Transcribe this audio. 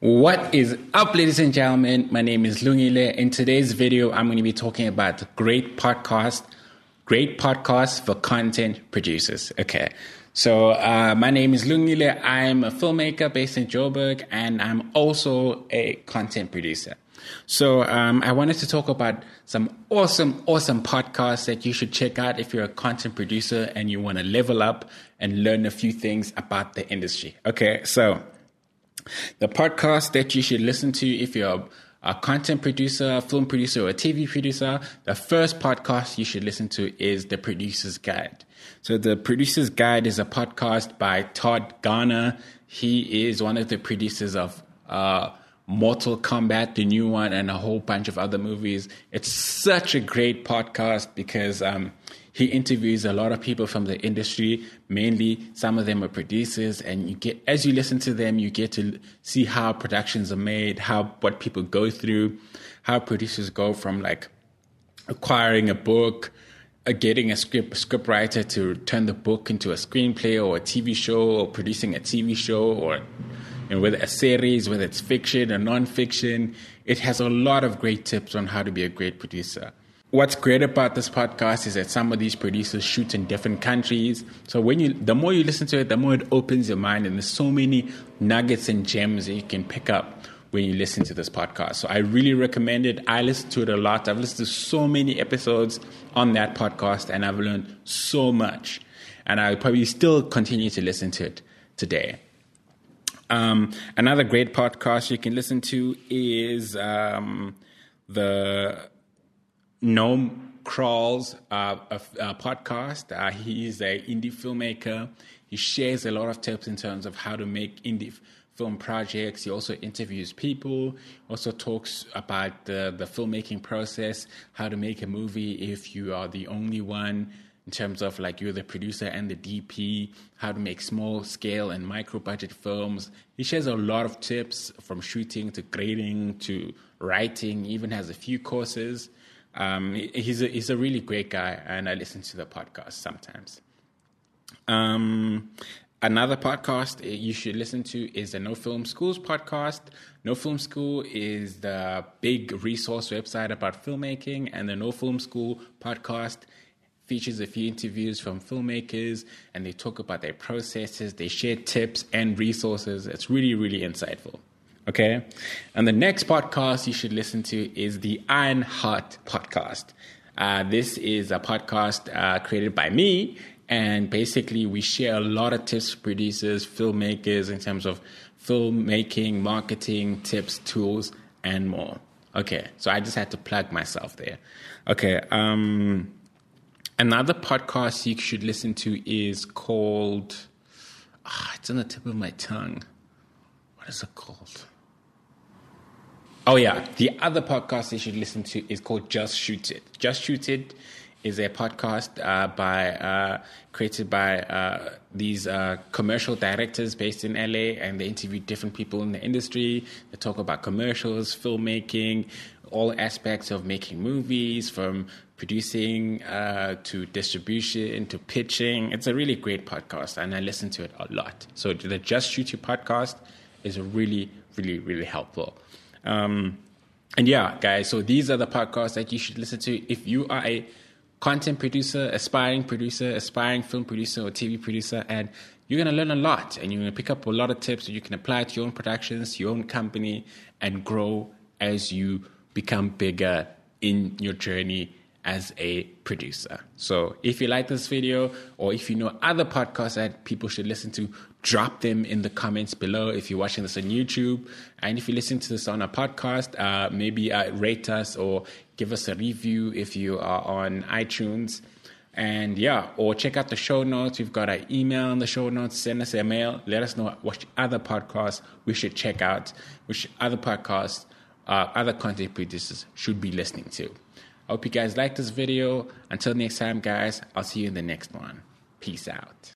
What is up, ladies and gentlemen? My name is Lungile. In today's video, I'm going to be talking about great podcast, great podcasts for content producers. Okay. So, uh, my name is Lungile. I'm a filmmaker based in Joburg and I'm also a content producer. So, um, I wanted to talk about some awesome, awesome podcasts that you should check out if you're a content producer and you want to level up and learn a few things about the industry. Okay. So, the podcast that you should listen to if you're a content producer, film producer, or TV producer, the first podcast you should listen to is The Producer's Guide. So, The Producer's Guide is a podcast by Todd Garner. He is one of the producers of uh, Mortal Kombat, the new one, and a whole bunch of other movies. It's such a great podcast because um, he interviews a lot of people from the industry. Mainly, some of them are producers, and you get as you listen to them, you get to see how productions are made, how what people go through, how producers go from like acquiring a book, uh, getting a script script writer to turn the book into a screenplay or a TV show, or producing a TV show, or you know, whether a series, whether it's fiction or non-fiction. It has a lot of great tips on how to be a great producer. What's great about this podcast is that some of these producers shoot in different countries. So when you, the more you listen to it, the more it opens your mind, and there's so many nuggets and gems that you can pick up when you listen to this podcast. So I really recommend it. I listen to it a lot. I've listened to so many episodes on that podcast, and I've learned so much. And I'll probably still continue to listen to it today. Um, another great podcast you can listen to is um, the Noam Kroll's uh, a, a podcast. Uh, he's an indie filmmaker. He shares a lot of tips in terms of how to make indie film projects. He also interviews people. Also talks about the the filmmaking process, how to make a movie if you are the only one. In terms of like you're the producer and the DP, how to make small scale and micro budget films. He shares a lot of tips from shooting to grading to writing. He even has a few courses. Um, he's a, he's a really great guy, and I listen to the podcast sometimes. Um, another podcast you should listen to is the No Film Schools podcast. No Film School is the big resource website about filmmaking, and the No Film School podcast features a few interviews from filmmakers and they talk about their processes, they share tips and resources. It's really, really insightful. Okay. And the next podcast you should listen to is the Iron Heart podcast. Uh, this is a podcast uh, created by me. And basically, we share a lot of tips for producers, filmmakers in terms of filmmaking, marketing, tips, tools, and more. Okay. So I just had to plug myself there. Okay. Um, another podcast you should listen to is called, oh, it's on the tip of my tongue. What is it called? Oh yeah, the other podcast you should listen to is called Just Shoot It. Just Shoot It is a podcast uh, by uh, created by uh, these uh, commercial directors based in LA, and they interview different people in the industry. They talk about commercials, filmmaking, all aspects of making movies, from producing uh, to distribution to pitching. It's a really great podcast, and I listen to it a lot. So the Just Shoot It podcast is really, really, really helpful. Um, and yeah, guys, so these are the podcasts that you should listen to. If you are a content producer, aspiring producer, aspiring film producer, or TV producer, and you're going to learn a lot and you're going to pick up a lot of tips that you can apply to your own productions, your own company, and grow as you become bigger in your journey as a producer. So if you like this video or if you know other podcasts that people should listen to, drop them in the comments below if you're watching this on YouTube. And if you listen to this on a podcast, uh, maybe uh, rate us or give us a review if you are on iTunes. And yeah, or check out the show notes. We've got our email in the show notes. Send us a mail. Let us know what other podcasts we should check out, which other podcasts, uh, other content producers should be listening to. I hope you guys like this video. Until next time, guys, I'll see you in the next one. Peace out.